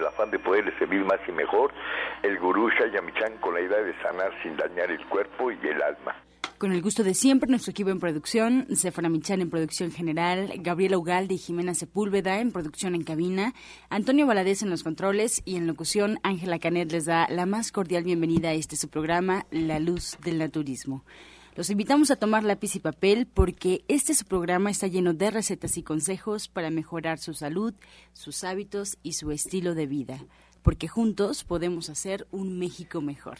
el afán de poderle servir más y mejor, el gurú Shayamichan con la idea de sanar sin dañar el cuerpo y el alma. Con el gusto de siempre, nuestro equipo en producción, Sefra Michan en producción general, Gabriela Ugalde y Jimena Sepúlveda en producción en cabina, Antonio Valadez en los controles y en locución, Ángela Canet les da la más cordial bienvenida a este su programa, La Luz del Naturismo. Los invitamos a tomar lápiz y papel porque este su programa está lleno de recetas y consejos para mejorar su salud, sus hábitos y su estilo de vida, porque juntos podemos hacer un México mejor.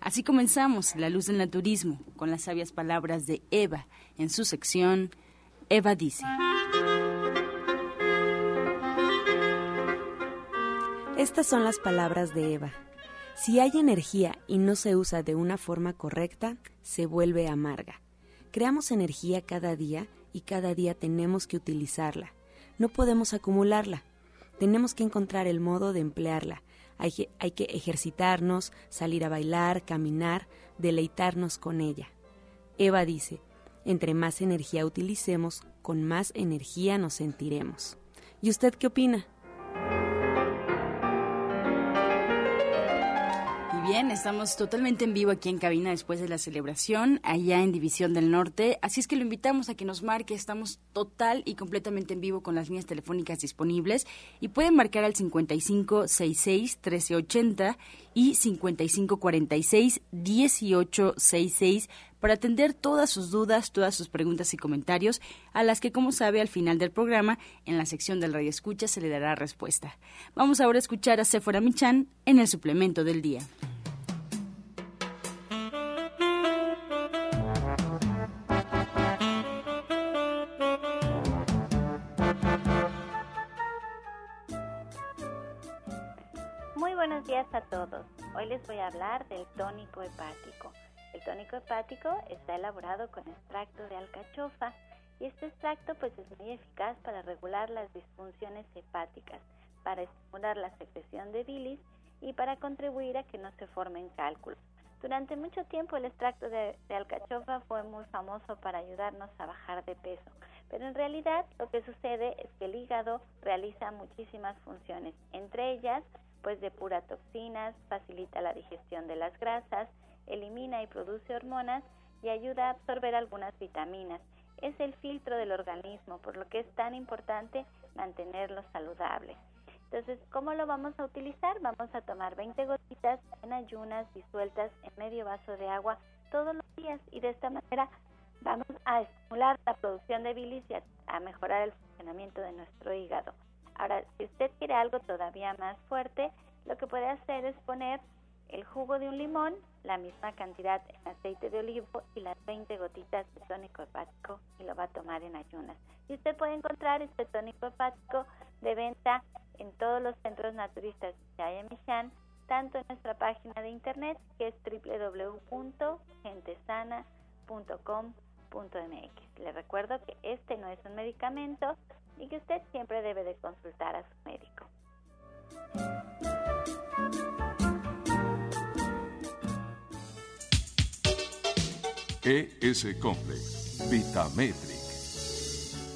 Así comenzamos La Luz del Naturismo con las sabias palabras de Eva en su sección Eva dice. Estas son las palabras de Eva. Si hay energía y no se usa de una forma correcta, se vuelve amarga. Creamos energía cada día y cada día tenemos que utilizarla. No podemos acumularla. Tenemos que encontrar el modo de emplearla hay que, ejercitarnos, salir a bailar, caminar, deleitarnos con ella. Eva dice, entre más energía utilicemos, con más energía nos sentiremos. ¿Y usted qué opina? Bien, estamos totalmente en vivo aquí en cabina después de la celebración, allá en División del Norte. Así es que lo invitamos a que nos marque. Estamos total y completamente en vivo con las líneas telefónicas disponibles y pueden marcar al 5566-1380 y 5546-1866 para atender todas sus dudas, todas sus preguntas y comentarios, a las que, como sabe, al final del programa, en la sección del Radio Escucha, se le dará respuesta. Vamos ahora a escuchar a Sephora Michan en el suplemento del día. Hoy les voy a hablar del tónico hepático. El tónico hepático está elaborado con extracto de alcachofa y este extracto pues es muy eficaz para regular las disfunciones hepáticas, para estimular la secreción de bilis y para contribuir a que no se formen cálculos. Durante mucho tiempo el extracto de, alcachofa fue muy famoso para ayudarnos a bajar de peso, pero en realidad lo que sucede es que el hígado realiza muchísimas funciones, entre ellas pues depura toxinas, facilita la digestión de las grasas, elimina y produce hormonas y ayuda a absorber algunas vitaminas. Es el filtro del organismo, por lo que es tan importante mantenerlo saludable. Entonces, ¿cómo lo vamos a utilizar? Vamos a tomar 20 gotitas en ayunas disueltas en medio vaso de agua todos los días y de esta manera vamos a estimular la producción de bilis y a mejorar el funcionamiento de nuestro hígado. Ahora, si usted quiere algo todavía más fuerte, lo que puede hacer es poner el jugo de un limón, la misma cantidad en aceite de olivo y las 20 gotitas de tónico hepático y lo va a tomar en ayunas. Y usted puede encontrar este tónico hepático de venta en todos los centros naturistas de Michan, tanto en nuestra página de internet que es www.gentesana.com.mx. Le recuerdo que este no es un medicamento, y que usted siempre debe de consultar a su médico. ES Complex, Vitametric.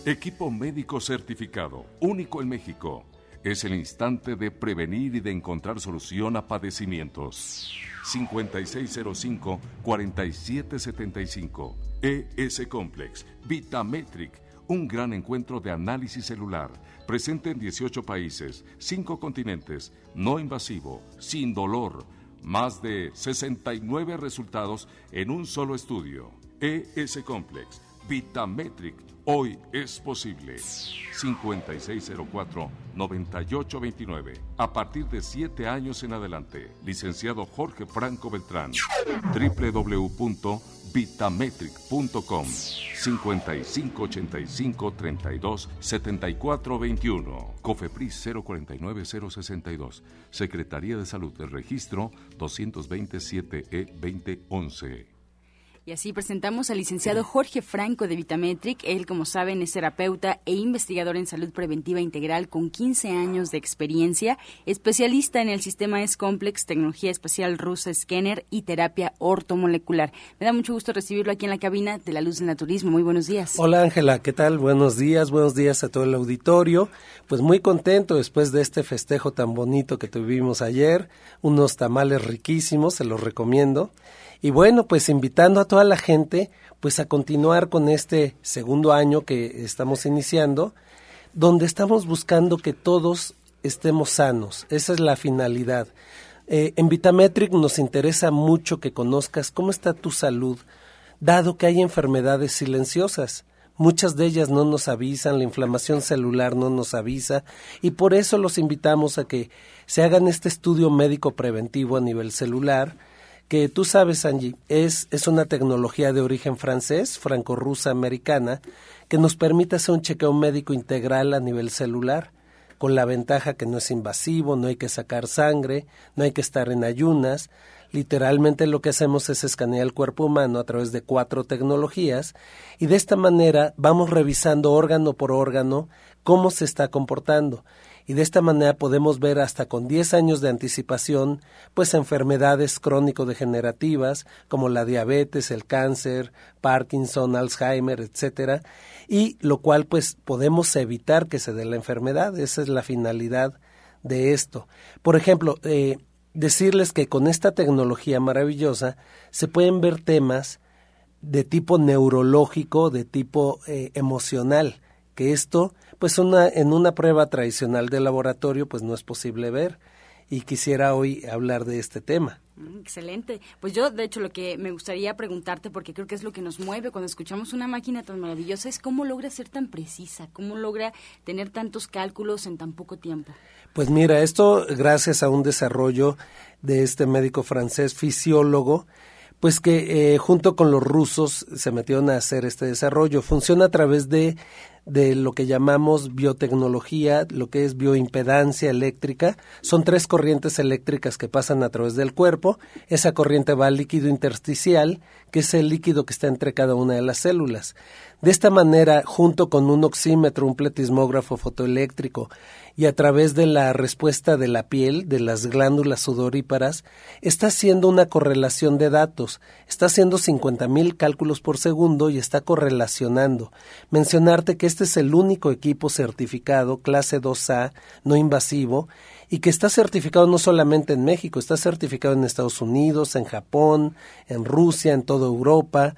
Equipo médico certificado, único en México. Es el instante de prevenir y de encontrar solución a padecimientos. 5605-4775. ES Complex, Vitametric un gran encuentro de análisis celular, presente en 18 países, 5 continentes, no invasivo, sin dolor, más de 69 resultados en un solo estudio. ES Complex, Vitametric, hoy es posible. 5604-9829, a partir de 7 años en adelante. Licenciado Jorge Franco Beltrán, www vitametric.com 5585 32 74 21 Cofepris 049 062 Secretaría de Salud del Registro 227 E 2011 Y así presentamos al licenciado Jorge Franco de Vitametric. Él, como saben, es terapeuta e investigador en salud preventiva integral con 15 años de experiencia, especialista en el sistema S-Complex, tecnología espacial rusa Scanner y terapia ortomolecular. Me da mucho gusto recibirlo aquí en la cabina de la Luz del Naturismo. Muy buenos días. Hola Ángela, ¿qué tal? Buenos días, buenos días a todo el auditorio. Pues muy contento después de este festejo tan bonito que tuvimos ayer, unos tamales riquísimos, se los recomiendo. Y bueno, pues invitando a toda la gente pues a continuar con este segundo año que estamos iniciando, donde estamos buscando que todos estemos sanos. Esa es la finalidad. Eh, en Vitametric nos interesa mucho que conozcas cómo está tu salud, dado que hay enfermedades silenciosas. Muchas de ellas no nos avisan, la inflamación celular no nos avisa y por eso los invitamos a que se hagan este estudio médico preventivo a nivel celular, que tú sabes, Angie, es, es una tecnología de origen francés, franco-rusa americana, que nos permite hacer un chequeo médico integral a nivel celular, con la ventaja que no es invasivo, no hay que sacar sangre, no hay que estar en ayunas. Literalmente lo que hacemos es escanear el cuerpo humano a través de cuatro tecnologías y de esta manera vamos revisando órgano por órgano cómo se está comportando y de esta manera podemos ver hasta con 10 años de anticipación pues enfermedades crónico-degenerativas como la diabetes, el cáncer, Parkinson, Alzheimer, etcétera, y lo cual pues podemos evitar que se dé la enfermedad, esa es la finalidad de esto. Por ejemplo, eh, decirles que con esta tecnología maravillosa se pueden ver temas de tipo neurológico, de tipo eh, emocional, que esto pues una, en una prueba tradicional de laboratorio pues no es posible ver y quisiera hoy hablar de este tema. Mm, excelente. Pues yo, de hecho, lo que me gustaría preguntarte, porque creo que es lo que nos mueve cuando escuchamos una máquina tan maravillosa, es cómo logra ser tan precisa, cómo logra tener tantos cálculos en tan poco tiempo. Pues mira, esto gracias a un desarrollo de este médico francés fisiólogo, pues que eh, junto con los rusos se metieron a hacer este desarrollo. Funciona a través de de lo que llamamos biotecnología, lo que es bioimpedancia eléctrica. Son tres corrientes eléctricas que pasan a través del cuerpo. Esa corriente va al líquido intersticial, que es el líquido que está entre cada una de las células. De esta manera, junto con un oxímetro, un pletismógrafo fotoeléctrico y a través de la respuesta de la piel, de las glándulas sudoríparas, está haciendo una correlación de datos. Está haciendo 50.000 cálculos por segundo y está correlacionando. Mencionarte que este es el único equipo certificado clase 2A no invasivo y que está certificado no solamente en México, está certificado en Estados Unidos, en Japón, en Rusia, en toda Europa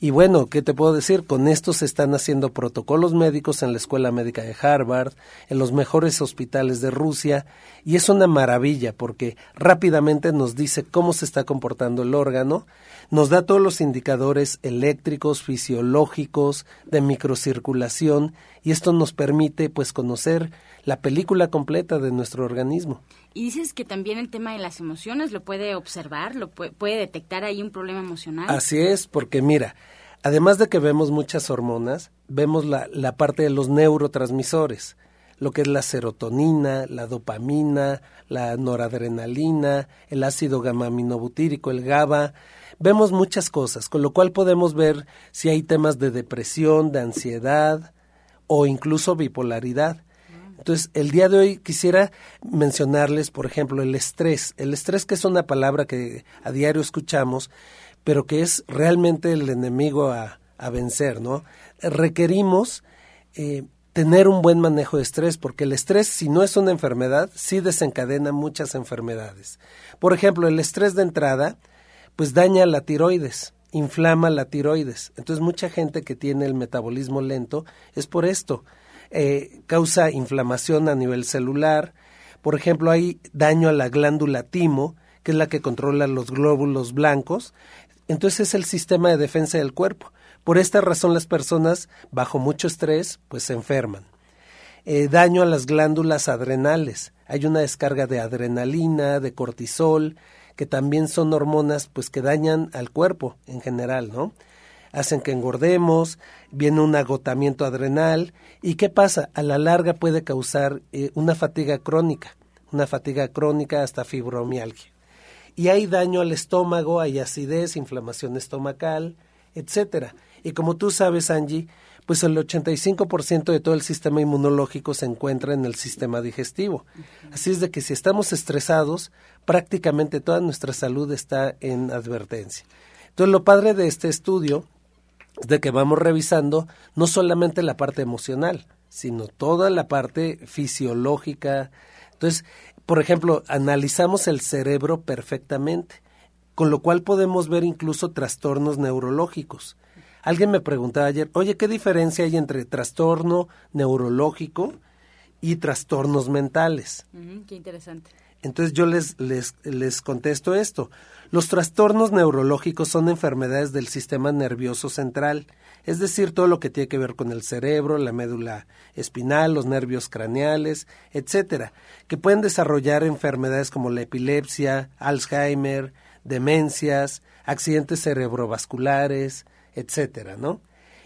y bueno, ¿qué te puedo decir? Con esto se están haciendo protocolos médicos en la Escuela Médica de Harvard, en los mejores hospitales de Rusia, y es una maravilla porque rápidamente nos dice cómo se está comportando el órgano, nos da todos los indicadores eléctricos, fisiológicos, de microcirculación, y esto nos permite pues conocer la película completa de nuestro organismo. Y dices que también el tema de las emociones lo puede observar, lo puede, puede detectar ahí un problema emocional. Así es, porque mira, Además de que vemos muchas hormonas, vemos la, la parte de los neurotransmisores, lo que es la serotonina, la dopamina, la noradrenalina, el ácido gamma-aminobutírico, el GABA. Vemos muchas cosas, con lo cual podemos ver si hay temas de depresión, de ansiedad o incluso bipolaridad. Entonces, el día de hoy quisiera mencionarles, por ejemplo, el estrés. El estrés, que es una palabra que a diario escuchamos, pero que es realmente el enemigo a, a vencer, ¿no? Requerimos eh, tener un buen manejo de estrés, porque el estrés, si no es una enfermedad, sí desencadena muchas enfermedades. Por ejemplo, el estrés de entrada, pues daña la tiroides, inflama la tiroides. Entonces, mucha gente que tiene el metabolismo lento es por esto. Eh, causa inflamación a nivel celular. Por ejemplo, hay daño a la glándula timo, que es la que controla los glóbulos blancos. Entonces es el sistema de defensa del cuerpo. Por esta razón las personas bajo mucho estrés pues se enferman. Eh, daño a las glándulas adrenales. Hay una descarga de adrenalina, de cortisol, que también son hormonas pues que dañan al cuerpo en general, ¿no? Hacen que engordemos, viene un agotamiento adrenal y ¿qué pasa? A la larga puede causar eh, una fatiga crónica, una fatiga crónica hasta fibromialgia y hay daño al estómago, hay acidez, inflamación estomacal, etcétera. Y como tú sabes, Angie, pues el 85% de todo el sistema inmunológico se encuentra en el sistema digestivo. Así es de que si estamos estresados, prácticamente toda nuestra salud está en advertencia. Entonces, lo padre de este estudio es de que vamos revisando no solamente la parte emocional, sino toda la parte fisiológica. Entonces, por ejemplo, analizamos el cerebro perfectamente, con lo cual podemos ver incluso trastornos neurológicos. Alguien me preguntaba ayer, oye, ¿qué diferencia hay entre trastorno neurológico y trastornos mentales? qué interesante. Entonces yo les, les, les contesto esto. Los trastornos neurológicos son enfermedades del sistema nervioso central, es decir, todo lo que tiene que ver con el cerebro, la médula espinal, los nervios craneales, etcétera, que pueden desarrollar enfermedades como la epilepsia, Alzheimer, demencias, accidentes cerebrovasculares, etcétera, ¿no?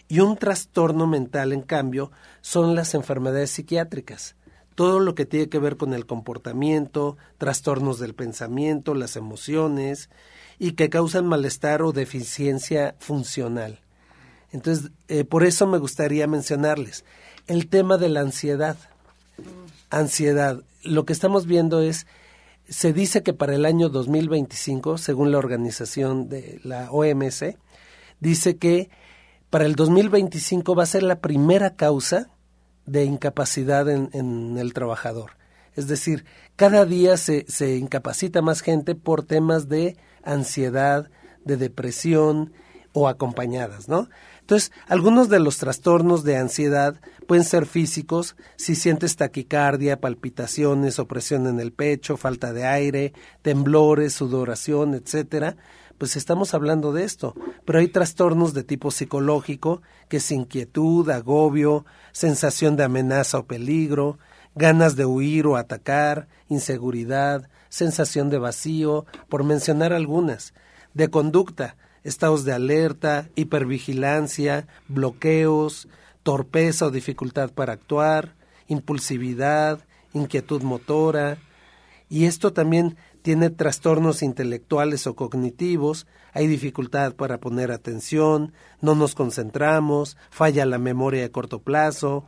Y un trastorno mental, en cambio, son las enfermedades psiquiátricas. Todo lo que tiene que ver con el comportamiento, trastornos del pensamiento, las emociones, y que causan malestar o deficiencia funcional. Entonces, eh, por eso me gustaría mencionarles el tema de la ansiedad. Ansiedad. Lo que estamos viendo es, se dice que para el año 2025, según la organización de la OMS, dice que para el 2025 va a ser la primera causa de incapacidad en, el trabajador. Es decir, cada día se, se incapacita más gente por temas de ansiedad, de depresión o acompañadas, ¿no? Entonces, algunos de los trastornos de ansiedad pueden ser físicos, si sientes taquicardia, palpitaciones, opresión en el pecho, falta de aire, temblores, sudoración, etcétera, pues estamos hablando de esto. Pero hay trastornos de tipo psicológico, que es inquietud, agobio, sensación de amenaza o peligro, ganas de huir o atacar, inseguridad, sensación de vacío, por mencionar algunas. De conducta, estados de alerta, hipervigilancia, bloqueos, torpeza o dificultad para actuar, impulsividad, inquietud motora. Y esto también tiene trastornos intelectuales o cognitivos, hay dificultad para poner atención, no nos concentramos, falla la memoria a corto plazo,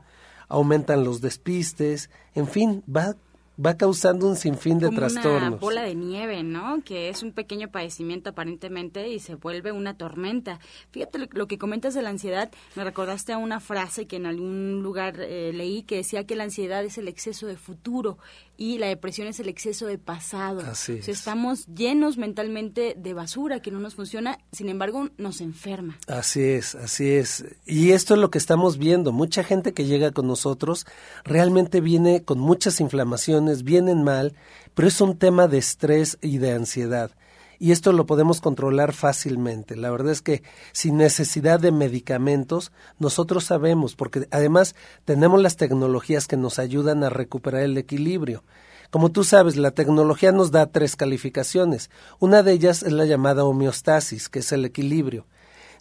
aumentan los despistes, en fin, va va causando un sinfín de Como trastornos. Una bola de nieve, ¿no? Que es un pequeño padecimiento aparentemente y se vuelve una tormenta. Fíjate lo, que comentas de la ansiedad, me recordaste a una frase que en algún lugar eh, leí que decía que la ansiedad es el exceso de futuro y la depresión es el exceso de pasado. Así es. estamos llenos mentalmente de basura que no nos funciona, sin embargo nos enferma. Así es, así es. Y esto es lo que estamos viendo. Mucha gente que llega con nosotros realmente viene con muchas inflamaciones, vienen mal, pero es un tema de estrés y de ansiedad y esto lo podemos controlar fácilmente. La verdad es que sin necesidad de medicamentos, nosotros sabemos, porque además tenemos las tecnologías que nos ayudan a recuperar el equilibrio. Como tú sabes, la tecnología nos da tres calificaciones. Una de ellas es la llamada homeostasis, que es el equilibrio.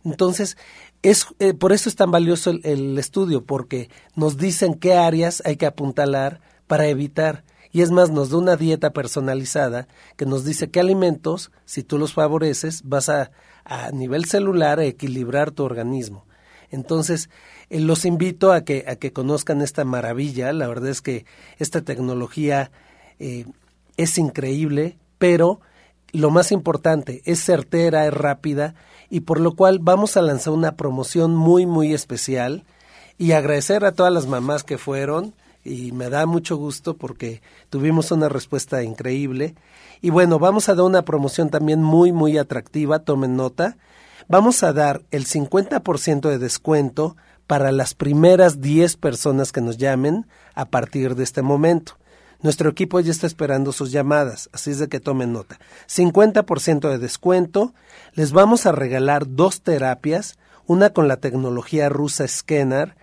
Entonces, es, eh, por eso es tan valioso el estudio, porque nos dicen qué áreas hay que apuntalar para evitar y es más, nos da una dieta personalizada que nos dice qué alimentos, si tú los favoreces, vas a, a nivel celular a equilibrar tu organismo. Entonces, eh, los invito a que, a que conozcan esta maravilla. La verdad es que esta tecnología eh, es increíble, pero lo más importante, es certera, es rápida, y por lo cual vamos a lanzar una promoción muy, muy especial y agradecer a todas las mamás que fueron, y me da mucho gusto porque tuvimos una respuesta increíble. Y bueno, vamos a dar una promoción también muy, muy atractiva, tomen nota. Vamos a dar el 50% de descuento para las primeras 10 personas que nos llamen a partir de este momento. Nuestro equipo ya está esperando sus llamadas, así es de que tomen nota. 50% de descuento. Les vamos a regalar dos terapias, una con la tecnología rusa Scanner,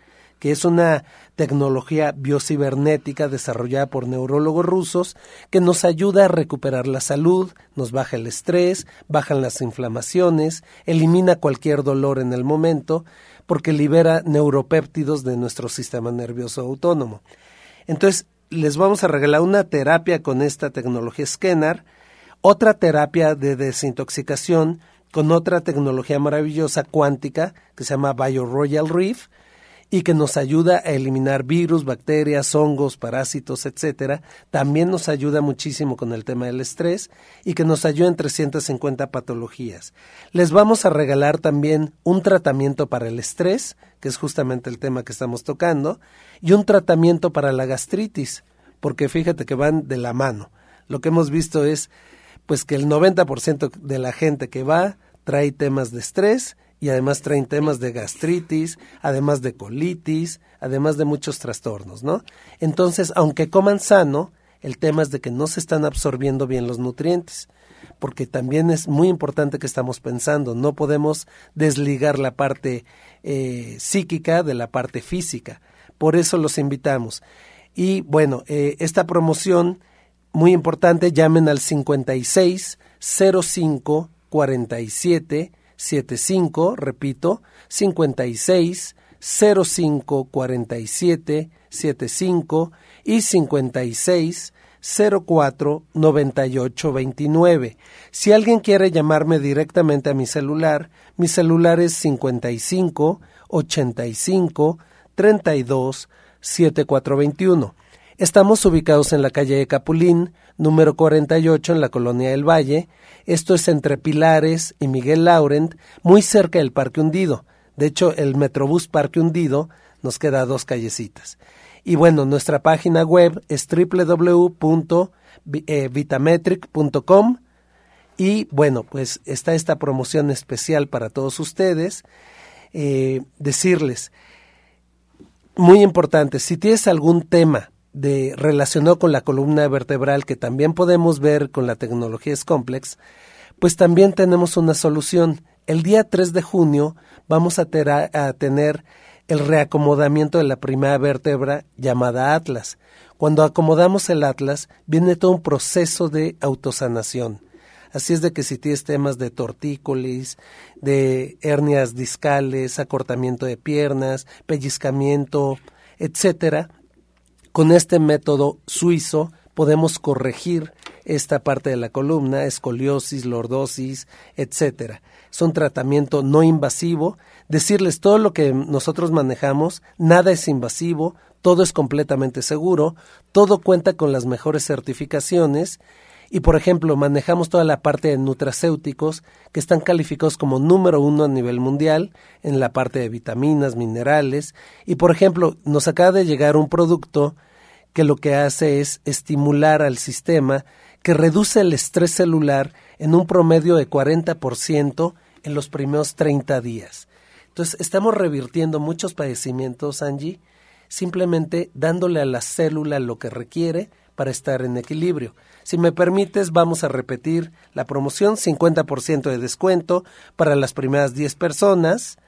es una tecnología biocibernética desarrollada por neurólogos rusos que nos ayuda a recuperar la salud, nos baja el estrés, bajan las inflamaciones, elimina cualquier dolor en el momento, porque libera neuropéptidos de nuestro sistema nervioso autónomo. Entonces, les vamos a regalar una terapia con esta tecnología Scanner, otra terapia de desintoxicación con otra tecnología maravillosa cuántica que se llama BioRoyal Reef y que nos ayuda a eliminar virus, bacterias, hongos, parásitos, etcétera. También nos ayuda muchísimo con el tema del estrés y que nos ayuda en 350 patologías. Les vamos a regalar también un tratamiento para el estrés, que es justamente el tema que estamos tocando, y un tratamiento para la gastritis, porque fíjate que van de la mano. Lo que hemos visto es pues que el 90% de la gente que va trae temas de estrés y además traen temas de gastritis, además de colitis, además de muchos trastornos, ¿no? Entonces, aunque coman sano, el tema es de que no se están absorbiendo bien los nutrientes, porque también es muy importante que estamos pensando, no podemos desligar la parte eh, psíquica de la parte física. Por eso los invitamos. Y bueno, eh, esta promoción, muy importante, llamen al 56 05 47 75, repito, 56 05 47 75 y 56 04 98 29. Si alguien quiere llamarme directamente a mi celular, mi celular es 55 85 32 7421. Estamos ubicados en la calle de Capulín, número 48 en la colonia del Valle. Esto es entre Pilares y Miguel Laurent, muy cerca del Parque Hundido. De hecho, el Metrobús Parque Hundido nos queda a dos callecitas. Y bueno, nuestra página web es www.vitametric.com y bueno, pues está esta promoción especial para todos ustedes. Eh, decirles, muy importante, si tienes algún tema de relacionado con la columna vertebral que también podemos ver con la tecnología Scomplex, pues también tenemos una solución. El día 3 de junio vamos a, a tener el reacomodamiento de la primera vértebra llamada Atlas. Cuando acomodamos el Atlas, viene todo un proceso de autosanación. Así es de que si tienes temas de tortícolis, de hernias discales, acortamiento de piernas, pellizcamiento, etcétera, con este método suizo podemos corregir esta parte de la columna, escoliosis, lordosis, etcétera. Es un tratamiento no invasivo. Decirles todo lo que nosotros manejamos, nada es invasivo, todo es completamente seguro, todo cuenta con las mejores certificaciones y, por ejemplo, manejamos toda la parte de nutracéuticos que están calificados como número uno a nivel mundial en la parte de vitaminas, minerales y, por ejemplo, nos acaba de llegar un producto que lo que hace es estimular al sistema que reduce el estrés celular en un promedio de 40% en los primeros 30 días. Entonces, estamos revirtiendo muchos padecimientos, Angie, simplemente dándole a la célula lo que requiere para estar en equilibrio. Si me permites, vamos a repetir la promoción, 50% de descuento para las primeras 10 personas,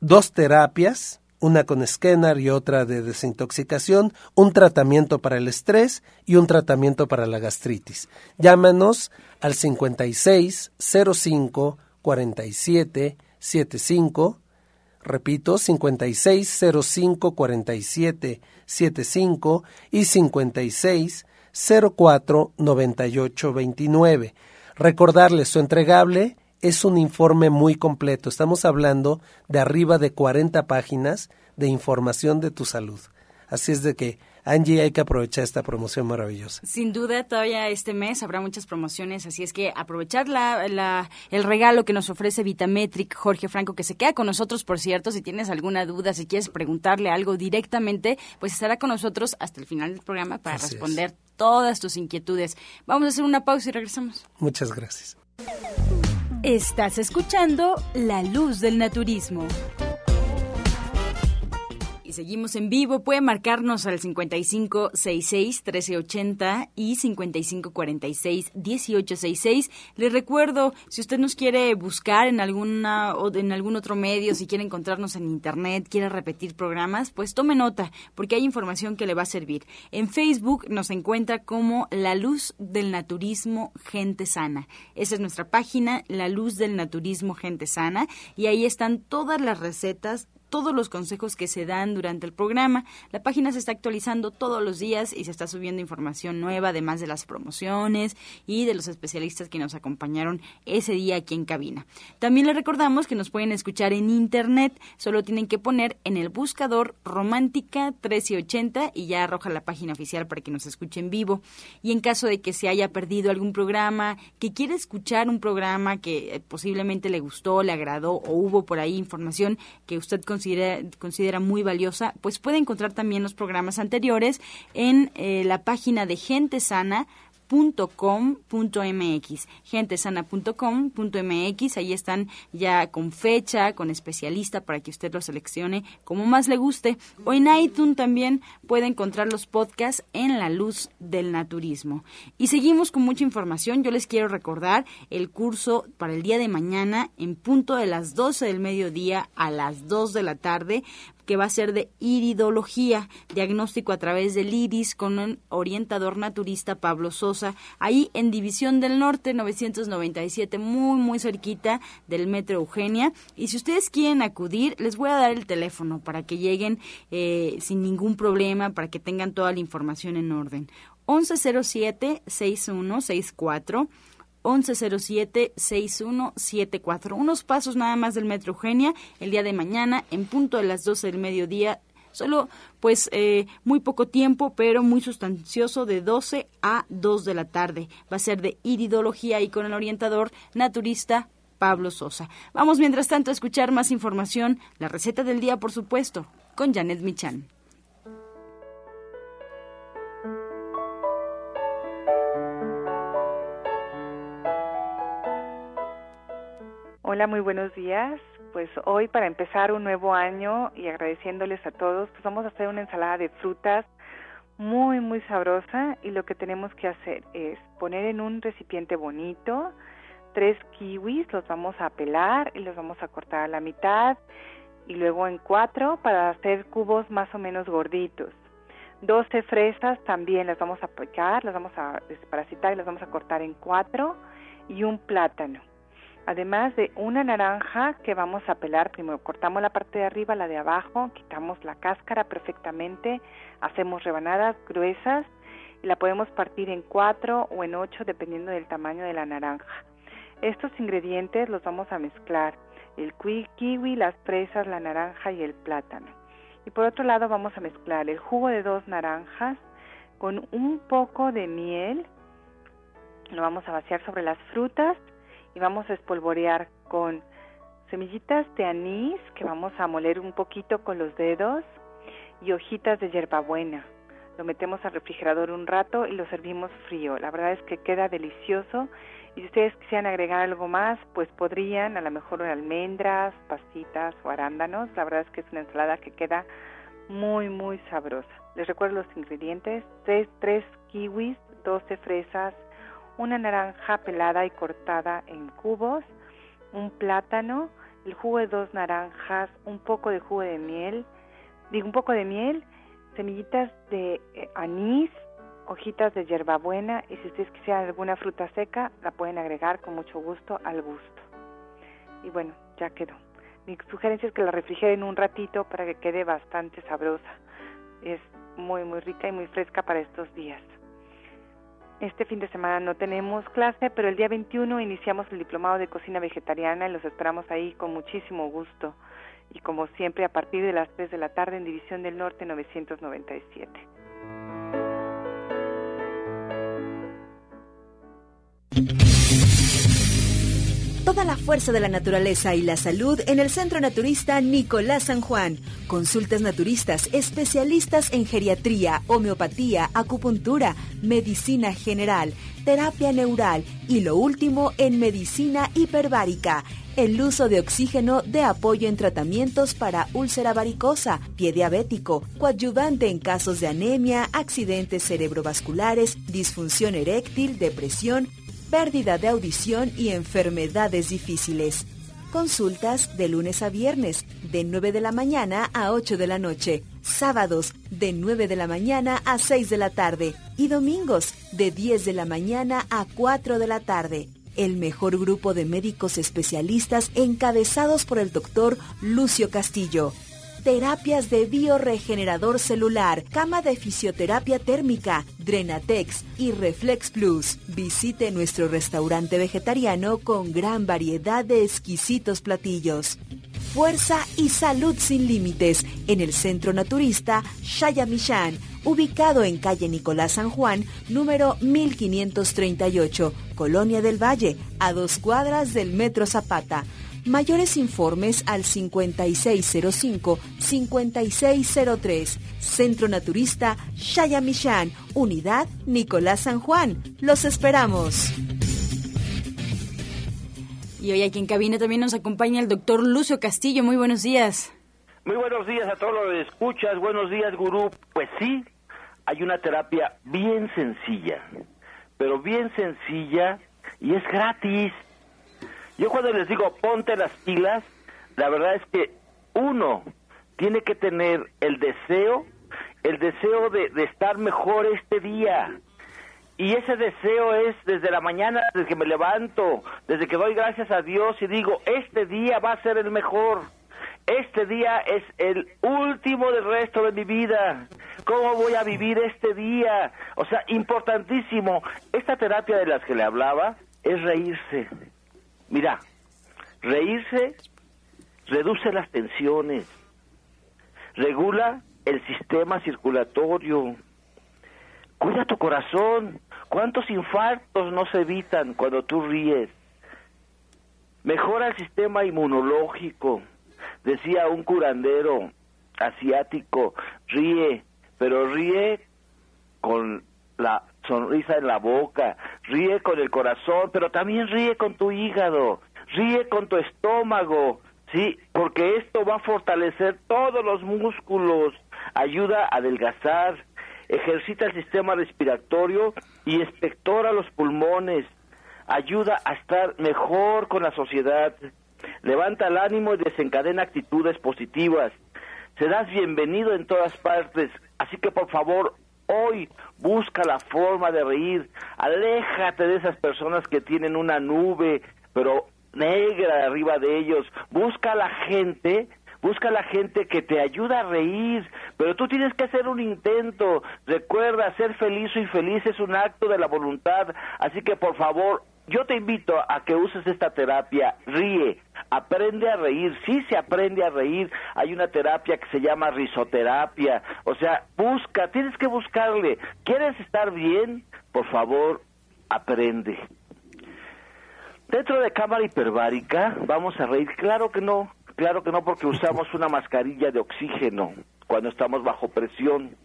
dos terapias, una con esquenar y otra de desintoxicación, un tratamiento para el estrés y un tratamiento para la gastritis. Llámanos al 56 05 47 75, repito, 56 05 47 75 y 56 04 98 29. Recordarles su entregable es un informe muy completo. Estamos hablando de arriba de 40 páginas de información de tu salud. Así es de que, Angie, hay que aprovechar esta promoción maravillosa. Sin duda, todavía este mes habrá muchas promociones, así es que aprovechar la, el regalo que nos ofrece Vitametric, Jorge Franco, que se queda con nosotros, por cierto, si tienes alguna duda, si quieres preguntarle algo directamente, pues estará con nosotros hasta el final del programa para responder todas tus inquietudes. Vamos a hacer una pausa y regresamos. Muchas gracias. Estás escuchando La Luz del Naturismo seguimos en vivo. Puede marcarnos al 5566-1380 y 5546-1866. Les recuerdo, si usted nos quiere buscar en, alguna, o en algún otro medio, si quiere encontrarnos en Internet, quiere repetir programas, pues tome nota, porque hay información que le va a servir. En Facebook nos encuentra como La Luz del Naturismo Gente Sana. Esa es nuestra página, La Luz del Naturismo Gente Sana, y ahí están todas las recetas todos los consejos que se dan durante el programa. La página se está actualizando todos los días y se está subiendo información nueva, además de las promociones y de los especialistas que nos acompañaron ese día aquí en cabina. También les recordamos que nos pueden escuchar en internet, solo tienen que poner en el buscador Romántica 1380 y ya arroja la página oficial para que nos escuchen vivo. Y en caso de que se haya perdido algún programa, que quiere escuchar un programa que eh, posiblemente le gustó, le agradó o hubo por ahí información que usted considera, considera muy valiosa, pues puede encontrar también los programas anteriores en eh, la página de Gente Sana .com.mx, gentesana.com.mx, ahí están ya con fecha, con especialista para que usted lo seleccione como más le guste. O en iTunes también puede encontrar los podcasts en la luz del naturismo. Y seguimos con mucha información. Yo les quiero recordar el curso para el día de mañana en punto de las 12 del mediodía a las 2 de la tarde que va a ser de iridología, diagnóstico a través del iris con un orientador naturista Pablo Sosa, ahí en División del Norte 997, muy muy cerquita del Metro Eugenia. Y si ustedes quieren acudir, les voy a dar el teléfono para que lleguen eh, sin ningún problema, para que tengan toda la información en orden. 1107 6164 1107-6174. Unos pasos nada más del Metro Eugenia el día de mañana en punto de las 12 del mediodía. Solo pues eh, muy poco tiempo, pero muy sustancioso de 12 a 2 de la tarde. Va a ser de iridología y con el orientador naturista Pablo Sosa. Vamos mientras tanto a escuchar más información, la receta del día por supuesto, con Janet Michan. Hola, muy buenos días. Pues hoy para empezar un nuevo año y agradeciéndoles a todos, pues vamos a hacer una ensalada de frutas muy muy sabrosa y lo que tenemos que hacer es poner en un recipiente bonito tres kiwis, los vamos a pelar y los vamos a cortar a la mitad y luego en cuatro para hacer cubos más o menos gorditos. 12 fresas también las vamos a picar, las vamos a desparasitar y las vamos a cortar en cuatro y un plátano además de una naranja que vamos a pelar, primero cortamos la parte de arriba, la de abajo, quitamos la cáscara perfectamente, hacemos rebanadas gruesas y la podemos partir en cuatro o en ocho dependiendo del tamaño de la naranja. Estos ingredientes los vamos a mezclar, el kiwi, las fresas, la naranja y el plátano. Y por otro lado vamos a mezclar el jugo de dos naranjas con un poco de miel, lo vamos a vaciar sobre las frutas y vamos a espolvorear con semillitas de anís que vamos a moler un poquito con los dedos y hojitas de hierbabuena. Lo metemos al refrigerador un rato y lo servimos frío. La verdad es que queda delicioso y si ustedes quisieran agregar algo más, pues podrían, a lo mejor almendras, pasitas o arándanos. La verdad es que es una ensalada que queda muy, muy sabrosa. Les recuerdo los ingredientes, tres, tres kiwis, 12 fresas, una naranja pelada y cortada en cubos, un plátano, el jugo de dos naranjas, un poco de jugo de miel, digo un poco de miel, semillitas de eh, anís, hojitas de hierbabuena y si ustedes quisieran alguna fruta seca la pueden agregar con mucho gusto al gusto. Y bueno, ya quedó. Mi sugerencia es que la refrigeren un ratito para que quede bastante sabrosa. Es muy muy rica y muy fresca para estos días. Este fin de semana no tenemos clase, pero el día 21 iniciamos el diplomado de cocina vegetariana y los esperamos ahí con muchísimo gusto. Y como siempre, a partir de las 3 de la tarde en División del Norte 997. Toda la fuerza de la naturaleza y la salud en el Centro Naturista Nicolás San Juan. Consultas naturistas, especialistas en geriatría, homeopatía, acupuntura, medicina general, terapia neural y lo último en medicina hiperbárica. El uso de oxígeno de apoyo en tratamientos para úlcera varicosa, pie diabético, coadyuvante en casos de anemia, accidentes cerebrovasculares, disfunción eréctil, depresión, pérdida de audición y enfermedades difíciles. Consultas de lunes a viernes, de 9 de la mañana a 8 de la noche. Sábados, de 9 de la mañana a 6 de la tarde. Y domingos, de 10 de la mañana a 4 de la tarde. El mejor grupo de médicos especialistas encabezados por el doctor Lucio Castillo. Terapias de bioregenerador celular, cama de fisioterapia térmica, Drenatex y Reflex Plus. Visite nuestro restaurante vegetariano con gran variedad de exquisitos platillos. Fuerza y salud sin límites en el Centro Naturista Shayamishan, ubicado en calle Nicolás San Juan, número 1538, Colonia del Valle, a dos cuadras del Metro Zapata. Mayores informes al 5605-5603. Centro Naturista Shayamishan, Unidad Nicolás San Juan. Los esperamos. Y hoy aquí en cabina también nos acompaña el doctor Lucio Castillo. Muy buenos días. Muy buenos días a todos los que escuchas. Buenos días, gurú. Pues sí, hay una terapia bien sencilla, pero bien sencilla y es gratis. Yo cuando les digo ponte las pilas, la verdad es que uno tiene que tener el deseo, el deseo de, de estar mejor este día. Y ese deseo es desde la mañana, desde que me levanto, desde que doy gracias a Dios y digo, este día va a ser el mejor. Este día es el último del resto de mi vida. ¿Cómo voy a vivir este día? O sea, importantísimo. Esta terapia de las que le hablaba es reírse. Mira, reírse reduce las tensiones, regula el sistema circulatorio, cuida tu corazón. ¿Cuántos infartos no se evitan cuando tú ríes? Mejora el sistema inmunológico. Decía un curandero asiático, ríe, pero ríe con la sonrisa en la boca, ríe con el corazón, pero también ríe con tu hígado, ríe con tu estómago, sí, porque esto va a fortalecer todos los músculos, ayuda a adelgazar, ejercita el sistema respiratorio y espectora los pulmones, ayuda a estar mejor con la sociedad, levanta el ánimo y desencadena actitudes positivas. Serás bienvenido en todas partes, así que por favor, hoy busca la forma de reír, aléjate de esas personas que tienen una nube, pero negra arriba de ellos, busca a la gente busca la gente que te ayuda a reír, pero tú tienes que hacer un intento. Recuerda, ser feliz o infeliz es un acto de la voluntad, así que por favor, yo te invito a que uses esta terapia, ríe, aprende a reír, sí se aprende a reír, hay una terapia que se llama risoterapia, o sea, busca, tienes que buscarle, ¿quieres estar bien? Por favor, aprende. Dentro de cámara hiperbárica, vamos a reír, claro que no, claro que no porque usamos una mascarilla de oxígeno cuando estamos bajo presión,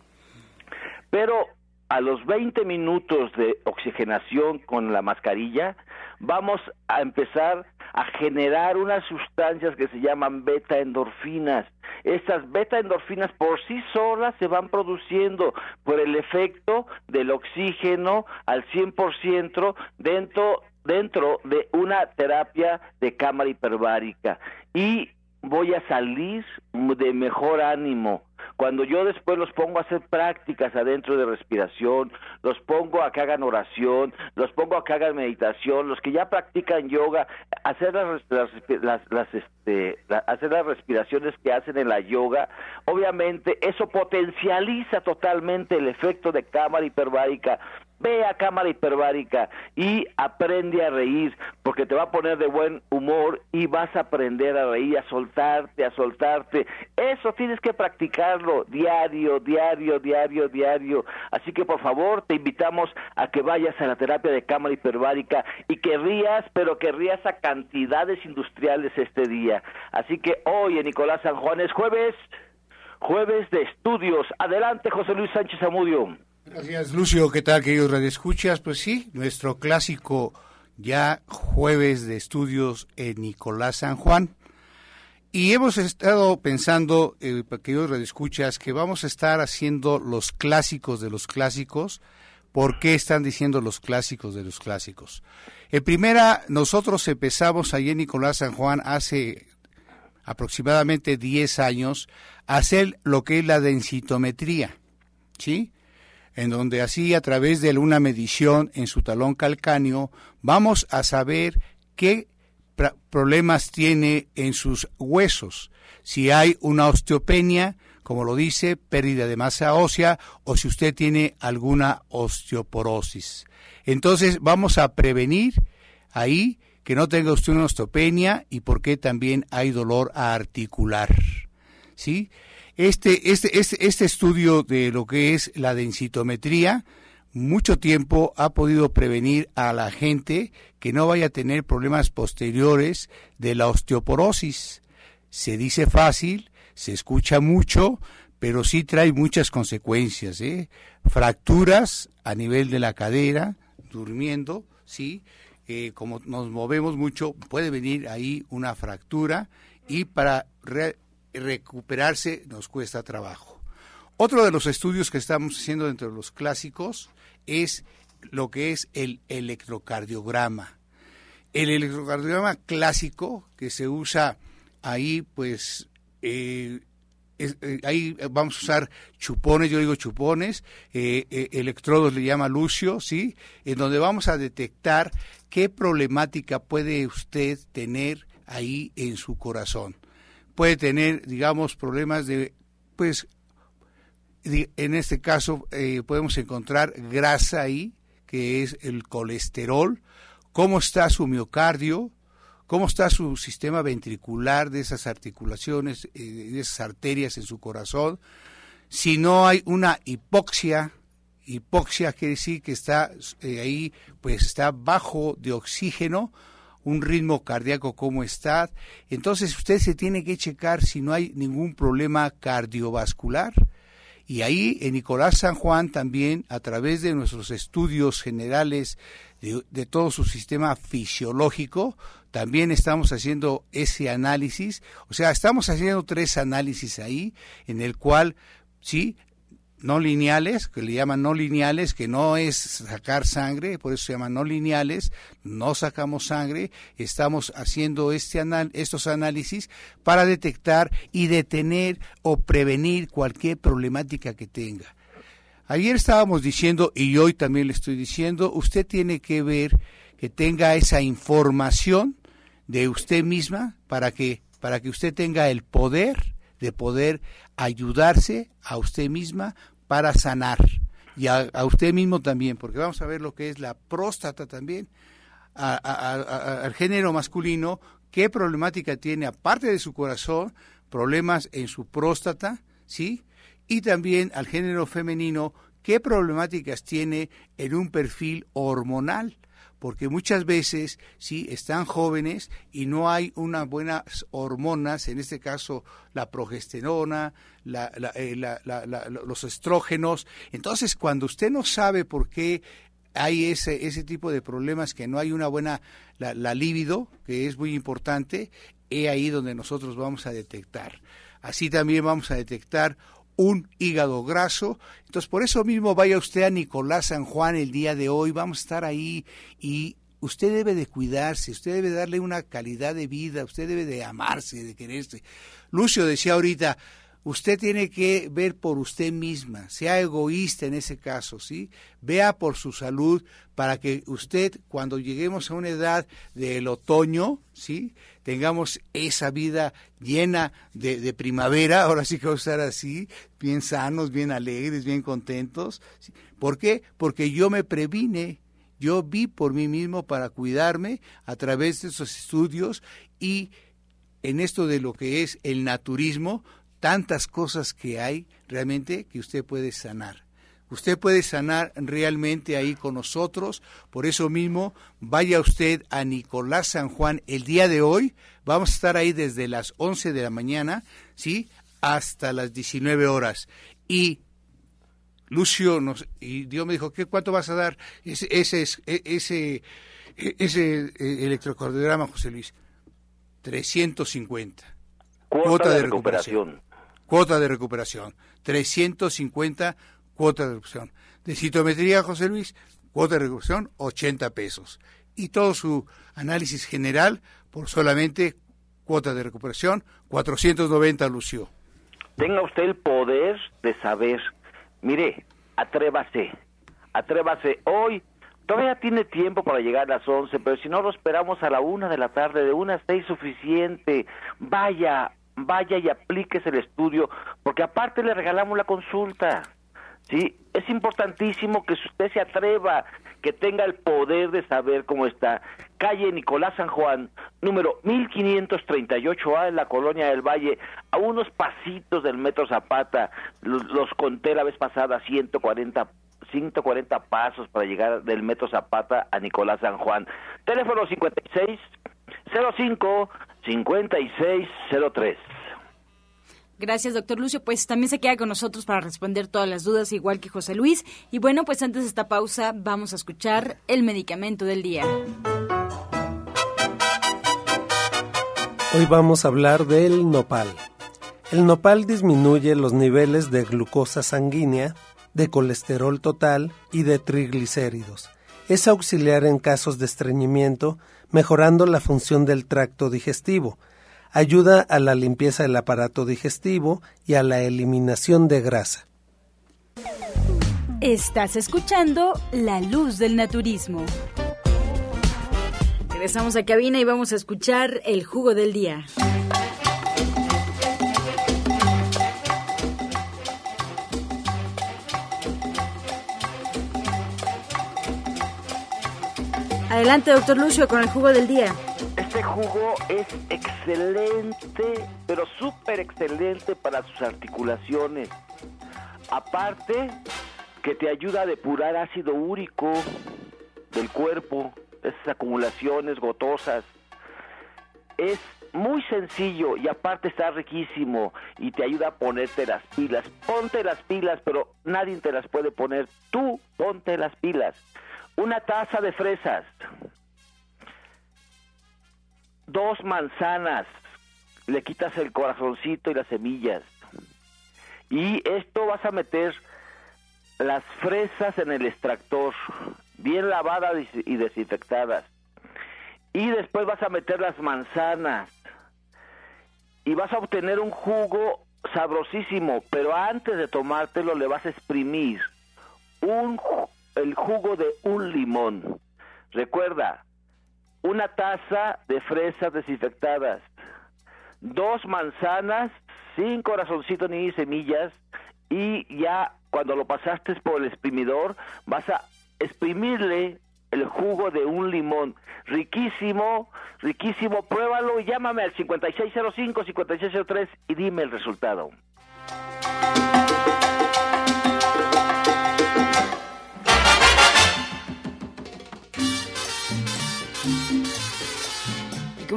pero a los 20 minutos de oxigenación con la mascarilla, vamos a empezar a generar unas sustancias que se llaman beta endorfinas. Estas beta endorfinas por sí solas se van produciendo por el efecto del oxígeno al 100% dentro dentro de una terapia de cámara hiperbárica y voy a salir de mejor ánimo. Cuando yo después los pongo a hacer prácticas adentro de respiración, los pongo a que hagan oración, los pongo a que hagan meditación, los que ya practican yoga, hacer las, las, las, este, hacer las respiraciones que hacen en la yoga, obviamente eso potencializa totalmente el efecto de cámara hiperbárica Ve a cámara hiperbárica y aprende a reír, porque te va a poner de buen humor y vas a aprender a reír, a soltarte, a soltarte. Eso tienes que practicarlo diario, diario, diario, diario. Así que por favor te invitamos a que vayas a la terapia de cámara hiperbárica y que rías, pero que rías a cantidades industriales este día. Así que hoy en Nicolás San Juan es jueves, jueves de estudios. Adelante, José Luis Sánchez Amudio. Gracias, Lucio. ¿Qué tal, queridos radioescuchas? Pues sí, nuestro clásico ya jueves de estudios en Nicolás San Juan. Y hemos estado pensando, eh, queridos radioescuchas, que vamos a estar haciendo los clásicos de los clásicos. ¿Por qué están diciendo los clásicos de los clásicos? En primera, nosotros empezamos allí en Nicolás San Juan hace aproximadamente 10 años a hacer lo que es la densitometría, ¿sí? En donde así a través de una medición en su talón calcáneo vamos a saber qué problemas tiene en sus huesos, si hay una osteopenia, como lo dice, pérdida de masa ósea o si usted tiene alguna osteoporosis. Entonces vamos a prevenir ahí que no tenga usted una osteopenia y por qué también hay dolor articular. ¿Sí? Este, este, este, este estudio de lo que es la densitometría, mucho tiempo ha podido prevenir a la gente que no vaya a tener problemas posteriores de la osteoporosis. Se dice fácil, se escucha mucho, pero sí trae muchas consecuencias, ¿eh? Fracturas a nivel de la cadera, durmiendo, ¿sí? Eh, como nos movemos mucho, puede venir ahí una fractura y para recuperarse nos cuesta trabajo. Otro de los estudios que estamos haciendo dentro de los clásicos es lo que es el electrocardiograma. El electrocardiograma clásico que se usa ahí pues eh, eh, ahí vamos a usar chupones, yo digo chupones, eh, electrodos le llama Lucio, ¿sí? En donde vamos a detectar qué problemática puede usted tener ahí en su corazón. Puede tener, digamos, problemas de, pues, en este caso podemos encontrar grasa ahí, que es el colesterol, cómo está su miocardio, cómo está su sistema ventricular de esas articulaciones, eh, de esas arterias en su corazón, si no hay una hipoxia, hipoxia quiere decir que está eh, ahí, pues está bajo de oxígeno, un ritmo cardíaco como está, entonces usted se tiene que checar si no hay ningún problema cardiovascular. Y ahí en Nicolás San Juan también, a través de nuestros estudios generales de, todo su sistema fisiológico, también estamos haciendo ese análisis, o sea, estamos haciendo tres análisis ahí, en el cual, sí, no lineales, que le llaman no lineales, que no es sacar sangre, por eso se llaman no lineales, no sacamos sangre, estamos haciendo este estos análisis para detectar y detener o prevenir cualquier problemática que tenga. Ayer estábamos diciendo, y hoy también le estoy diciendo, usted tiene que ver que tenga esa información de usted misma para que, para que usted tenga el poder de poder ayudarse a usted misma para sanar y a, usted mismo también, porque vamos a ver lo que es la próstata también, al género masculino, qué problemática tiene, aparte de su corazón, problemas en su próstata, ¿sí? y también al género femenino qué problemáticas tiene en un perfil hormonal porque muchas veces sí están jóvenes y no hay unas buenas hormonas, en este caso la progesterona, eh, los estrógenos. Entonces, cuando usted no sabe por qué hay ese, ese tipo de problemas, que no hay una buena, la, la libido, que es muy importante, es ahí donde nosotros vamos a detectar. Así también vamos a detectar un hígado graso. Entonces, por eso mismo vaya usted a Nicolás San Juan el día de hoy, vamos a estar ahí y usted debe de cuidarse, usted debe darle una calidad de vida, usted debe de amarse, de quererse. Lucio decía ahorita, usted tiene que ver por usted misma, sea egoísta en ese caso, ¿sí? Vea por su salud para que usted cuando lleguemos a una edad del otoño, ¿sí? Tengamos esa vida llena de, primavera, ahora sí que vamos a estar así, bien sanos, bien alegres, bien contentos. ¿Por qué? Porque yo me previne, yo vi por mí mismo para cuidarme a través de esos estudios y en esto de lo que es el naturismo, tantas cosas que hay realmente que usted puede sanar. Usted puede sanar realmente ahí con nosotros, por eso mismo vaya usted a Nicolás San Juan el día de hoy, vamos a estar ahí desde las 11 de la mañana, ¿sí? Hasta las 19 horas. Y Lucio nos, y Dios me dijo, ¿qué cuánto vas a dar ese ese ese, ese eh, electrocardiograma, José Luis? 350. Cuota, de, recuperación cuota de recuperación. 350 cuota de recuperación. De citometría, José Luis, cuota de recuperación, 80 pesos. Y todo su análisis general por solamente cuota de recuperación, 490, Lucio. Tenga usted el poder de saber. Mire, atrévase. Atrévase hoy Todavía tiene tiempo para llegar a las 11, pero si no lo esperamos a la una de la tarde, de una a seis suficiente. Vaya, vaya y aplíquese el estudio, porque aparte le regalamos la consulta. ¿sí? Es importantísimo que usted se atreva, que tenga el poder de saber cómo está. Calle Nicolás San Juan, número 1538A en la Colonia del Valle, a unos pasitos del Metro Zapata. Los, los conté la vez pasada, 140 140 pasos para llegar del Metro Zapata a Nicolás San Juan. Teléfono 56 05 56 03. Gracias, doctor Lucio. Pues también se queda con nosotros para responder todas las dudas, igual que José Luis. Y bueno, pues antes de esta pausa, vamos a escuchar el medicamento del día. Hoy vamos a hablar del nopal. El nopal disminuye los niveles de glucosa sanguínea, de colesterol total y de triglicéridos. Es auxiliar en casos de estreñimiento, mejorando la función del tracto digestivo. Ayuda a la limpieza del aparato digestivo y a la eliminación de grasa. Estás escuchando La Luz del Naturismo. Regresamos a cabina y vamos a escuchar el jugo del día. Adelante, doctor Lucio, con el jugo del día. Este jugo es excelente, pero súper excelente para sus articulaciones. Aparte, que te ayuda a depurar ácido úrico del cuerpo, esas acumulaciones gotosas. Es muy sencillo y aparte está riquísimo y te ayuda a ponerte las pilas. Ponte las pilas, pero nadie te las puede poner. Tú ponte las pilas. Una taza de fresas. Dos manzanas. Le quitas el corazoncito y las semillas. Y esto vas a meter las fresas en el extractor, bien lavadas y desinfectadas. Y después vas a meter las manzanas. Y vas a obtener un jugo sabrosísimo, pero antes de tomártelo le vas a exprimir un, el jugo de un limón. Recuerda, una taza de fresas desinfectadas, dos manzanas sin corazoncito ni semillas y ya cuando lo pasaste por el exprimidor vas a exprimirle el jugo de un limón. Riquísimo, riquísimo. Pruébalo y llámame al 5605-5603 y dime el resultado.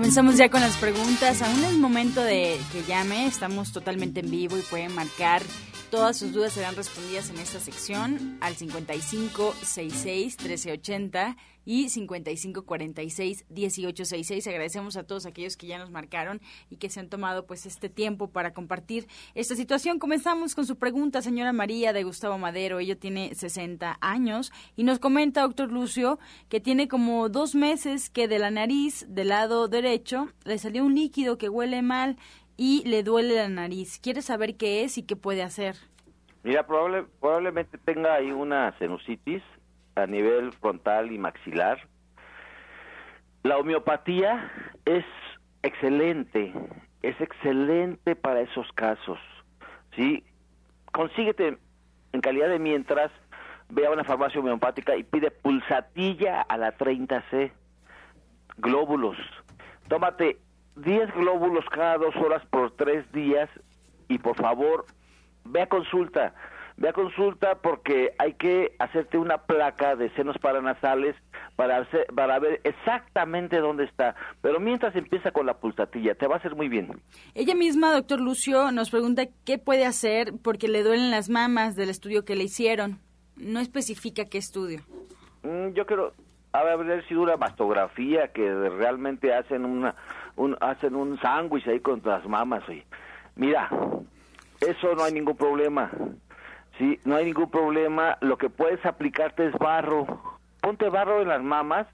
Comenzamos ya con las preguntas. Aún es momento de que llame. Estamos totalmente en vivo y pueden marcar. Todas sus dudas serán respondidas en esta sección al 5566 1380 y 5546-1866. Agradecemos a todos aquellos que ya nos marcaron y que se han tomado pues este tiempo para compartir esta situación. Comenzamos con su pregunta, señora María de Gustavo Madero. Ella tiene 60 años y nos comenta, doctor Lucio, que tiene como dos meses que de la nariz del lado derecho le salió un líquido que huele mal y le duele la nariz. Quiere saber qué es y qué puede hacer. Mira, probable, probablemente tenga ahí una sinusitis a nivel frontal y maxilar. La homeopatía es excelente, es excelente para esos casos. ¿sí? Consíguete en calidad de mientras, ve a una farmacia homeopática y pide pulsatilla a la 30C, glóbulos. Tómate 10 glóbulos cada dos horas por tres días y por favor, ve a consulta ve a consulta porque hay que hacerte una placa de senos paranasales para, para ver exactamente dónde está. Pero mientras empieza con la pulsatilla, te va a hacer muy bien. Ella misma, doctor Lucio, nos pregunta qué puede hacer porque le duelen las mamas del estudio que le hicieron. No especifica qué estudio. Mm, yo creo, a ver si dura mastografía, que realmente hacen una, un, hacen un sándwich ahí con las mamas. Mira, eso no hay ningún problema. Sí, no hay ningún problema. Lo que puedes aplicarte es barro. Ponte barro en las mamas,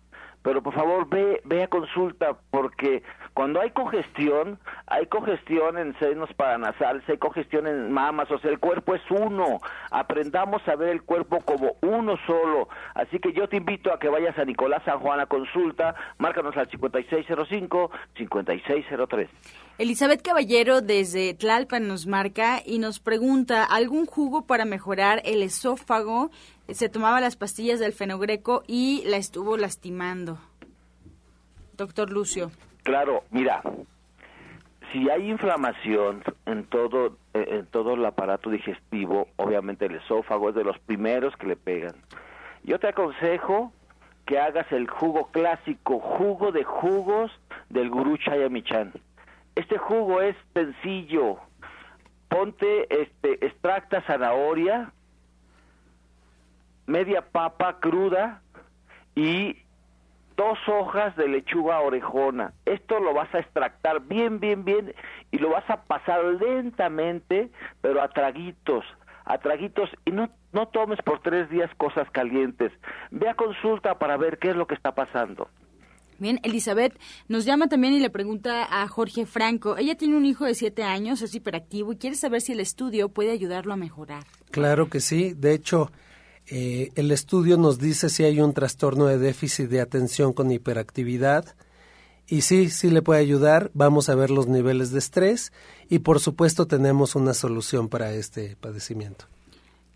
pero por favor ve, ve a consulta porque Cuando hay congestión, hay congestión en senos paranasales, hay congestión en mamas, o sea, el cuerpo es uno. Aprendamos a ver el cuerpo como uno solo. Así que yo te invito a que vayas a Nicolás San Juan a consulta, márcanos al 5605-5603. Elizabeth Caballero desde Tlalpan nos marca y nos pregunta, ¿algún jugo para mejorar el esófago? Se tomaba las pastillas del fenogreco y la estuvo lastimando. Doctor Lucio. Claro, mira, si hay inflamación en todo, eh, en todo el aparato digestivo, obviamente el esófago es de los primeros que le pegan. Yo te aconsejo que hagas el jugo clásico, jugo de jugos del gurú Chayamichan. Este jugo es sencillo. Ponte, este, extracta zanahoria, media papa cruda y dos hojas de lechuga orejona. Esto lo vas a extractar bien, bien, bien y lo vas a pasar lentamente, pero a traguitos, a traguitos y no, no tomes por tres días cosas calientes. Ve a consulta para ver qué es lo que está pasando. Bien, Elizabeth nos llama también y le pregunta a Jorge Franco. Ella tiene un hijo de siete años, es hiperactivo y quiere saber si el estudio puede ayudarlo a mejorar. Claro que sí. De hecho, eh, el estudio nos dice si hay un trastorno de déficit de atención con hiperactividad. Y sí, sí le puede ayudar. Vamos a ver los niveles de estrés y por supuesto tenemos una solución para este padecimiento.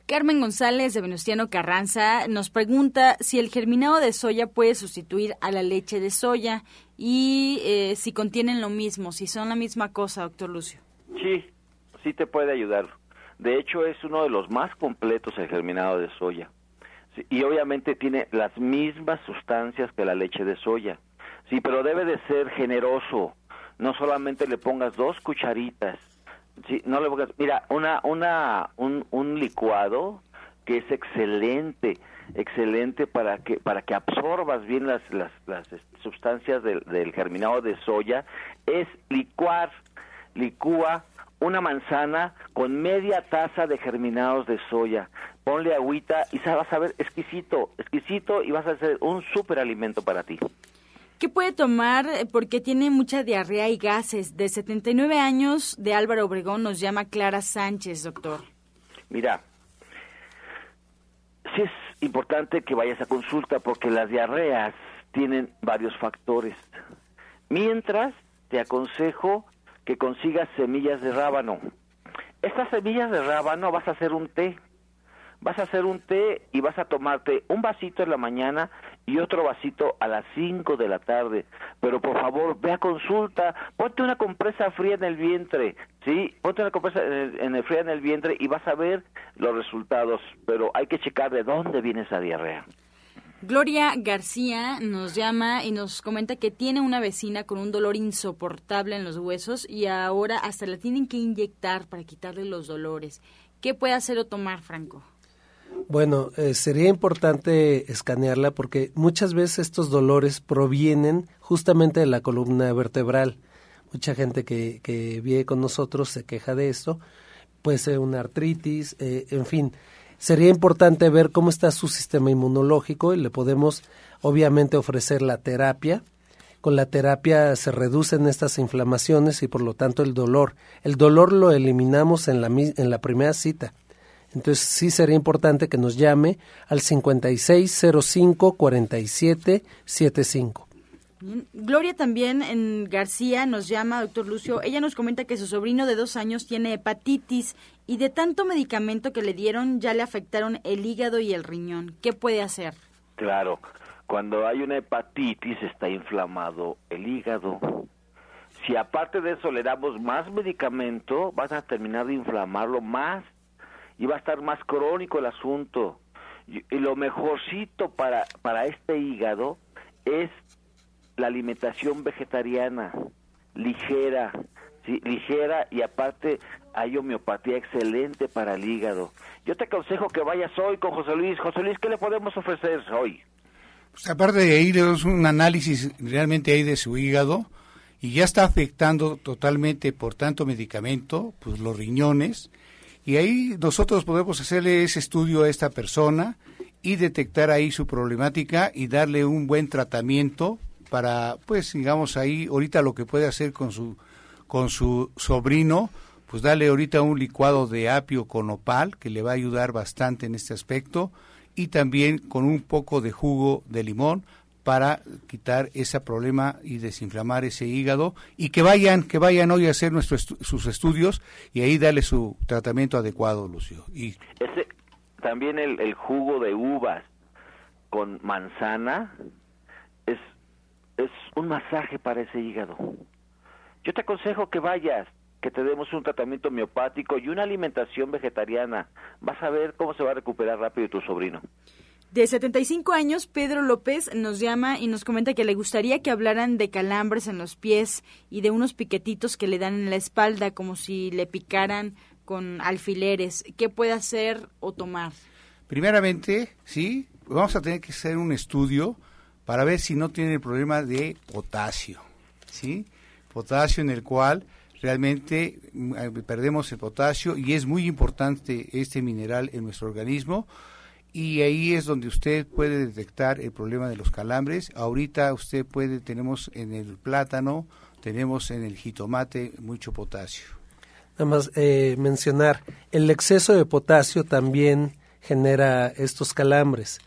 Carmen González de Venustiano Carranza nos pregunta si el germinado de soya puede sustituir a la leche de soya y eh, si contienen lo mismo, si son la misma cosa, doctor Lucio. Sí, sí te puede ayudar. De hecho, es uno de los más completos el germinado de soya. y obviamente tiene las mismas sustancias que la leche de soya. Sí, pero debe de ser generoso. No solamente le pongas dos cucharitas. Sí, no le pongas, mira, una, una, un, un licuado que es excelente, excelente para que, para que absorbas bien las, las, las sustancias del, del germinado de soya, es licuar, licúa una manzana con media taza de germinados de soya. Ponle agüita y vas a ver exquisito, exquisito y vas a hacer un súper alimento para ti. ¿Qué puede tomar? Porque tiene mucha diarrea y gases. De 79 años de Álvaro Obregón nos llama Clara Sánchez, doctor. Mira, sí es importante que vayas a consulta porque las diarreas tienen varios factores. Mientras, te aconsejo que consigas semillas de rábano. Estas semillas de rábano vas a hacer un té. Vas a hacer un té y vas a tomarte un vasito en la mañana y otro vasito a las 5 de la tarde. Pero por favor, ve a consulta, ponte una compresa fría en el vientre, ¿sí? Ponte una compresa en el, fría en el vientre y vas a ver los resultados. Pero hay que checar de dónde viene esa diarrea. Gloria García nos llama y nos comenta que tiene una vecina con un dolor insoportable en los huesos y ahora hasta la tienen que inyectar para quitarle los dolores. ¿Qué puede hacer o tomar, Franco? Bueno, eh, sería importante escanearla porque muchas veces estos dolores provienen justamente de la columna vertebral. Mucha gente que, que vive con nosotros se queja de esto. Puede ser una artritis, eh, en fin sería importante ver cómo está su sistema inmunológico y le podemos obviamente ofrecer la terapia. Con la terapia se reducen estas inflamaciones y por lo tanto el dolor. El dolor lo eliminamos en la, en la primera cita. Entonces sí sería importante que nos llame al 5605 4775. Gloria también en García nos llama, doctor Lucio. Ella nos comenta que su sobrino de dos años tiene hepatitis y de tanto medicamento que le dieron ya le afectaron el hígado y el riñón. ¿Qué puede hacer? Claro, cuando hay una hepatitis está inflamado el hígado. Si aparte de eso le damos más medicamento, vas a terminar de inflamarlo más y va a estar más crónico el asunto. Y, y lo mejorcito para, para este hígado es la alimentación vegetariana, ligera, ¿sí? ligera y aparte hay homeopatía excelente para el hígado. Yo te aconsejo que vayas hoy con José Luis. José Luis, ¿qué le podemos ofrecer hoy? Pues aparte de le damos un análisis realmente ahí de su hígado y ya está afectando totalmente por tanto medicamento, pues los riñones. Y ahí nosotros podemos hacerle ese estudio a esta persona y detectar ahí su problemática y darle un buen tratamiento para, pues, digamos ahí, ahorita lo que puede hacer con su, con su sobrino, pues dale ahorita un licuado de apio con opal, que le va a ayudar bastante en este aspecto, y también con un poco de jugo de limón para quitar ese problema y desinflamar ese hígado y que vayan que vayan hoy a hacer nuestros sus estudios y ahí darle su tratamiento adecuado Lucio. Y también el, el jugo de uvas con manzana es es un masaje para ese hígado yo te aconsejo que vayas que te demos un tratamiento homeopático y una alimentación vegetariana vas a ver cómo se va a recuperar rápido tu sobrino de 75 años, Pedro López nos llama y nos comenta que le gustaría que hablaran de calambres en los pies y de unos piquetitos que le dan en la espalda, como si le picaran con alfileres. ¿Qué puede hacer o tomar? Primeramente, sí, vamos a tener que hacer un estudio para ver si no tiene el problema de potasio, ¿sí? Potasio en el cual realmente mm, perdemos el potasio y es muy importante este mineral en nuestro organismo y ahí es donde usted puede detectar el problema de los calambres. Ahorita usted puede, tenemos en el plátano, tenemos en el jitomate mucho potasio. Nada más eh, mencionar, el exceso de potasio también genera estos calambres.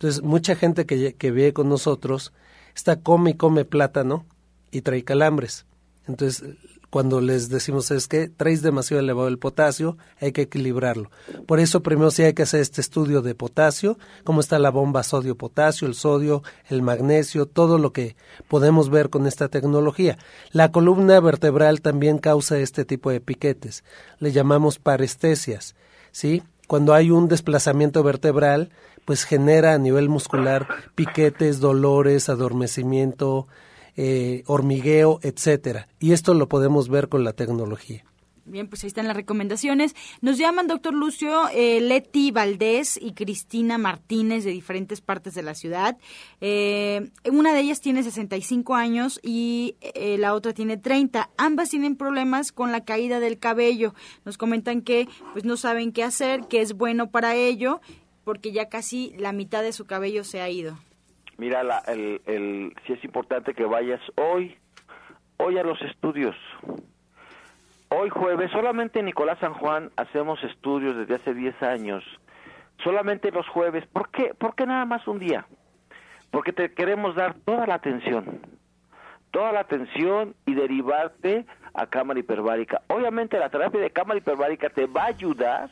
Entonces, mucha gente que, que vive con nosotros está come y come plátano y trae calambres. Entonces, cuando les decimos es que traes demasiado elevado el potasio, hay que equilibrarlo. Por eso primero sí hay que hacer este estudio de potasio, cómo está la bomba sodio-potasio, el sodio, el magnesio, todo lo que podemos ver con esta tecnología. La columna vertebral también causa este tipo de piquetes. Le llamamos parestesias, ¿sí? Cuando hay un desplazamiento vertebral, pues genera a nivel muscular piquetes, dolores, adormecimiento, eh, hormigueo, etcétera. Y esto lo podemos ver con la tecnología. Bien, pues ahí están las recomendaciones. Nos llaman, doctor Lucio, eh, Leti Valdés y Cristina Martínez de diferentes partes de la ciudad. Eh, una de ellas tiene 65 años y eh, la otra tiene 30. Ambas tienen problemas con la caída del cabello. Nos comentan que pues no saben qué hacer, que es bueno para ello, porque ya casi la mitad de su cabello se ha ido mira, la, el, el, si es importante que vayas hoy, hoy a los estudios. Hoy jueves, solamente en Nicolás San Juan hacemos estudios desde hace 10 años. Solamente los jueves. ¿Por qué? ¿Por qué nada más un día? Porque te queremos dar toda la atención. Toda la atención y derivarte a cámara hiperbárica. Obviamente la terapia de cámara hiperbárica te va a ayudar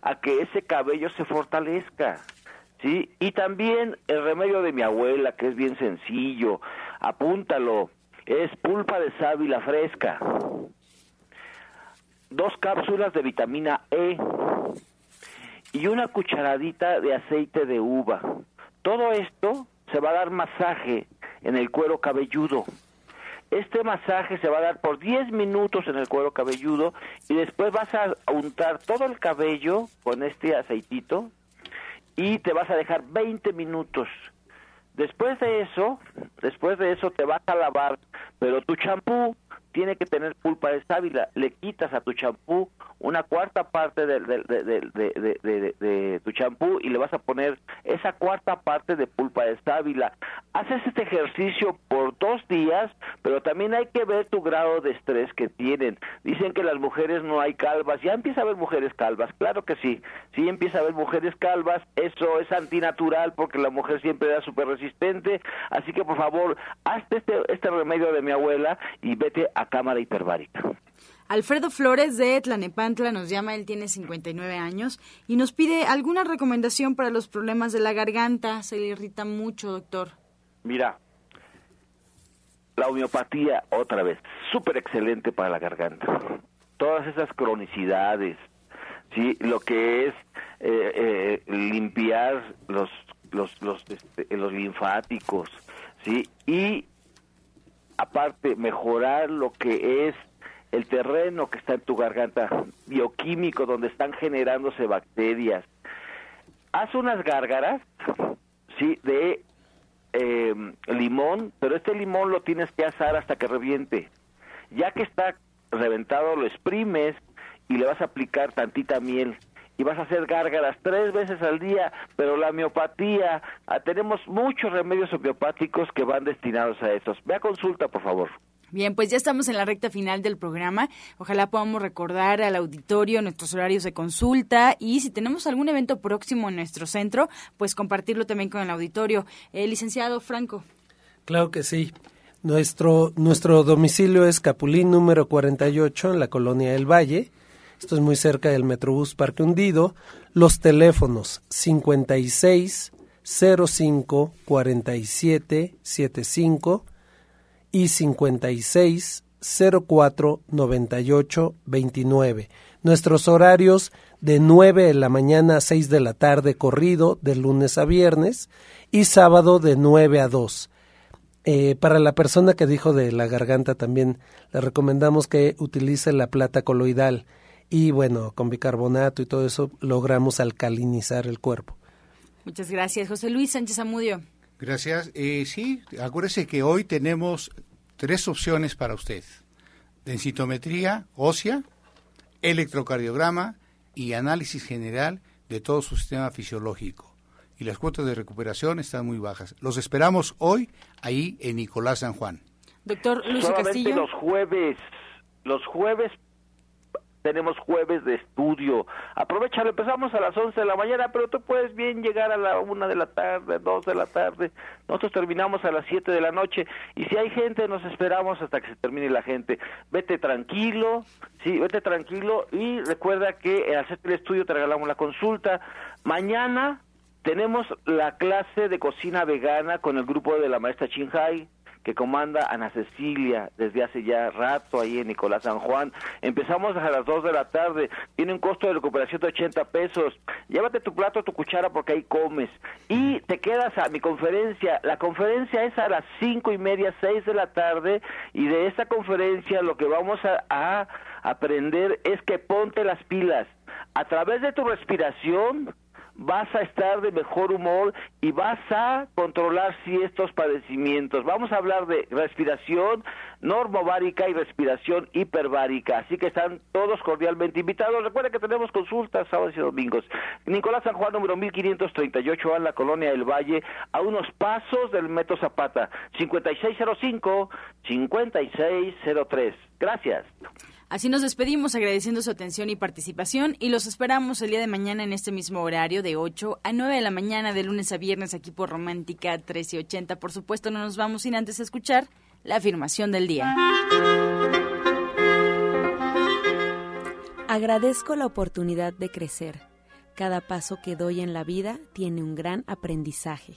a que ese cabello se fortalezca. ¿sí? Y también el remedio de mi abuela, que es bien sencillo, apúntalo, es pulpa de sábila fresca, dos cápsulas de vitamina E y una cucharadita de aceite de uva. Todo esto se va a dar masaje en el cuero cabelludo. Este masaje se va a dar por 10 minutos en el cuero cabelludo y después vas a untar todo el cabello con este aceitito y te vas a dejar 20 minutos. Después de eso, después de eso te vas a lavar, pero tu champú tiene que tener pulpa de sábila. Le quitas a tu champú una cuarta parte de, de, tu champú y le vas a poner esa cuarta parte de pulpa de sábila. Haces este ejercicio por dos días, pero también hay que ver tu grado de estrés que tienen. Dicen que las mujeres no hay calvas. Ya empieza a haber mujeres calvas. Claro que sí. Sí empieza a haber mujeres calvas. Eso es antinatural porque la mujer siempre era súper resistente. Así que por favor, hazte este, este remedio de mi abuela y vete a cámara hiperbárica. Alfredo Flores de Tlanepantla nos llama, él tiene 59 años y nos pide alguna recomendación para los problemas de la garganta. Se le irrita mucho, doctor. Mira, la homeopatía, otra vez, súper excelente para la garganta. Todas esas cronicidades, ¿sí? lo que es eh, eh, limpiar los, los, los, este, los linfáticos, ¿sí? y aparte mejorar lo que es el terreno que está en tu garganta, bioquímico, donde están generándose bacterias. Haz unas gárgaras, sí, de em, limón, pero este limón lo tienes que asar hasta que reviente. Ya que está reventado, lo exprimes y le vas a aplicar tantita miel. Y vas a hacer gárgaras tres veces al día, pero la miopatía, ah, tenemos muchos remedios homeopáticos que van destinados a estos. Ve a consulta, por favor. Bien, pues ya estamos en la recta final del programa. Ojalá podamos recordar al auditorio nuestros horarios de consulta y si tenemos algún evento próximo en nuestro centro, pues compartirlo también con el auditorio. Eh, licenciado Franco. Claro que sí. Nuestro, nuestro domicilio es Capulín número 48 en la colonia del Valle. Esto es muy cerca del Metrobús Parque Hundido. Los teléfonos 56 05 47 75 y 56 04 98 29. Nuestros horarios de 9 de la mañana a 6 de la tarde corrido de lunes a viernes y sábado de 9 a 2. Eh, para la persona que dijo de la garganta también le recomendamos que utilice la plata coloidal y bueno, con bicarbonato y todo eso logramos alcalinizar el cuerpo. Muchas gracias. José Luis Sánchez Amudio. Gracias. Eh, sí, acuérdese que hoy tenemos tres opciones para usted. Densitometría ósea, electrocardiograma y análisis general de todo su sistema fisiológico. Y las cuotas de recuperación están muy bajas. Los esperamos hoy ahí en Nicolás San Juan. Doctor Lucio Castillo. los jueves, los jueves tenemos jueves de estudio. Aprovechalo, empezamos a las 11 de la mañana, pero tú puedes bien llegar a la 1 de la tarde, 2 de la tarde. Nosotros terminamos a las 7 de la noche y si hay gente nos esperamos hasta que se termine la gente. Vete tranquilo, sí, vete tranquilo y recuerda que al hacer el estudio te regalamos la consulta. Mañana tenemos la clase de cocina vegana con el grupo de la maestra Chinhai que comanda Ana Cecilia desde hace ya rato ahí en Nicolás San Juan. Empezamos a las 2 de la tarde, tiene un costo de recuperación de 80 pesos. Llévate tu plato, tu cuchara porque ahí comes. Y te quedas a mi conferencia. La conferencia es a las cinco y media, 6 de la tarde y de esta conferencia lo que vamos a, a aprender es que ponte las pilas. A través de tu respiración, vas a estar de mejor humor y vas a controlar ciertos padecimientos. Vamos a hablar de respiración normovárica y respiración hiperbárica. Así que están todos cordialmente invitados. Recuerden que tenemos consultas sábados y domingos. Nicolás San Juan, número 1538, en la Colonia del Valle, a unos pasos del Metro Zapata. 5605-5603. Gracias. Así nos despedimos agradeciendo su atención y participación y los esperamos el día de mañana en este mismo horario de 8 a 9 de la mañana de lunes a viernes aquí por Romántica 1380. Por supuesto no nos vamos sin antes escuchar la afirmación del día. Agradezco la oportunidad de crecer. Cada paso que doy en la vida tiene un gran aprendizaje.